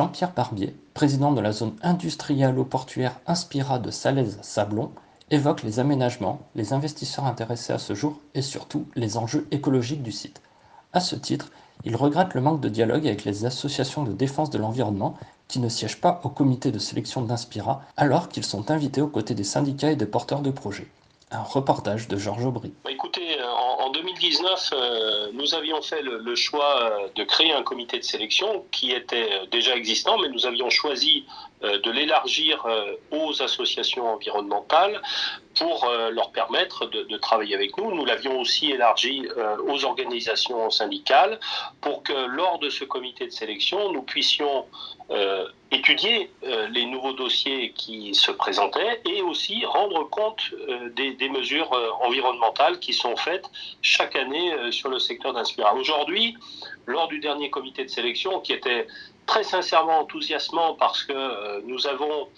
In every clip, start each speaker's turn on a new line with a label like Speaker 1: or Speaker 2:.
Speaker 1: Jean-Pierre Barbier, président de la zone industrielle-portuaire Inspira de Salaise-Sablon, évoque les aménagements, les investisseurs intéressés à ce jour et surtout les enjeux écologiques du site. À ce titre, il regrette le manque de dialogue avec les associations de défense de l'environnement qui ne siègent pas au comité de sélection d'Inspira alors qu'ils sont invités aux côtés des syndicats et des porteurs de projets. Un reportage de Georges Aubry.
Speaker 2: Écoutez, en 2019, euh, nous avions fait le, choix euh, de créer un comité de sélection qui était euh, déjà existant, mais nous avions choisi de l'élargir aux associations environnementales pour leur permettre de, travailler avec nous. Nous l'avions aussi élargi aux organisations syndicales pour que lors de ce comité de sélection, nous puissions étudier les nouveaux dossiers qui se présentaient et aussi rendre compte des, des mesures environnementales qui sont faites chaque année euh, sur le secteur d'Inspira. Aujourd'hui, lors du dernier comité de sélection, qui était très sincèrement enthousiasmant parce que euh, nous avons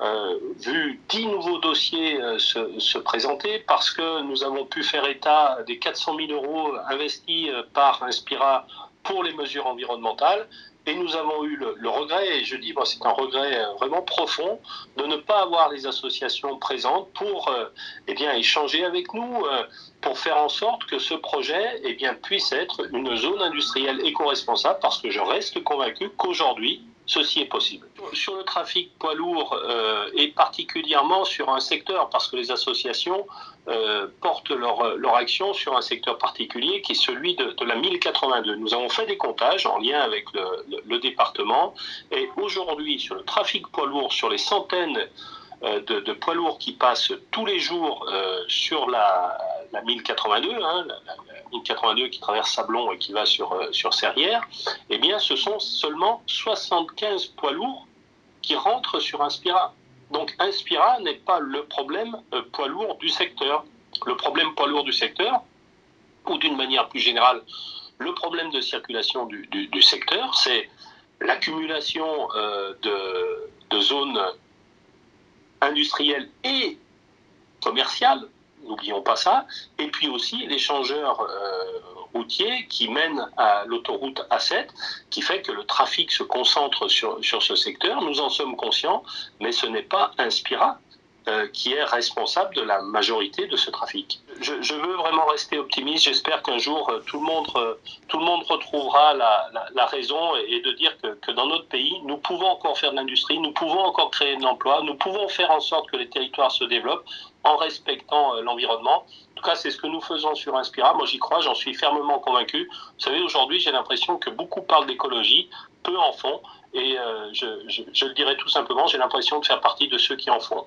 Speaker 2: euh, vu dix nouveaux dossiers se, présenter, parce que nous avons pu faire état des 400 000 euros investis par Inspira pour les mesures environnementales. Et nous avons eu le, regret, et je dis c'est un regret euh, vraiment profond, de ne pas avoir les associations présentes pour euh, eh bien, échanger avec nous, euh, pour faire en sorte que ce projet eh bien, puisse être une zone industrielle éco-responsable, parce que je reste convaincu qu'aujourd'hui, ceci est possible. Sur le trafic poids lourd euh, et particulièrement sur un secteur, parce que les associations euh, portent leur, leur, action sur un secteur particulier qui est celui de, la 1082. Nous avons fait des comptages en lien avec le, département et aujourd'hui sur le trafic poids lourd, sur les centaines euh, de, poids lourds qui passent tous les jours sur la, la 1082, hein, la, 1082 qui traverse Sablon et qui va sur, euh, sur Serrières, eh bien, ce sont seulement 75 poids lourds qui rentrent sur Inspira. Donc Inspira n'est pas le problème euh, poids lourd du secteur. Le problème poids lourd du secteur, ou d'une manière plus générale, le problème de circulation du, secteur, c'est l'accumulation euh, de zones industrielles et commerciales n'oublions pas ça, et puis aussi l'échangeur euh, routier qui mène à l'autoroute A7, qui fait que le trafic se concentre sur, sur ce secteur. Nous en sommes conscients, mais ce n'est pas Inspira euh, qui est responsable de la majorité de ce trafic. Je, veux vraiment rester optimiste. J'espère qu'un jour euh, tout le monde, tout le monde retrouvera la, raison et, de dire que, que, dans notre pays, nous pouvons encore faire de l'industrie, nous pouvons encore créer de l'emploi, nous pouvons faire en sorte que les territoires se développent en respectant euh, l'environnement. En tout cas, c'est ce que nous faisons sur Inspira. Moi, j'y crois, j'en suis fermement convaincu. Vous savez, aujourd'hui, j'ai l'impression que beaucoup parlent d'écologie, peu en font. Et euh, je, je, je le dirais tout simplement, j'ai l'impression de faire partie de ceux qui en font.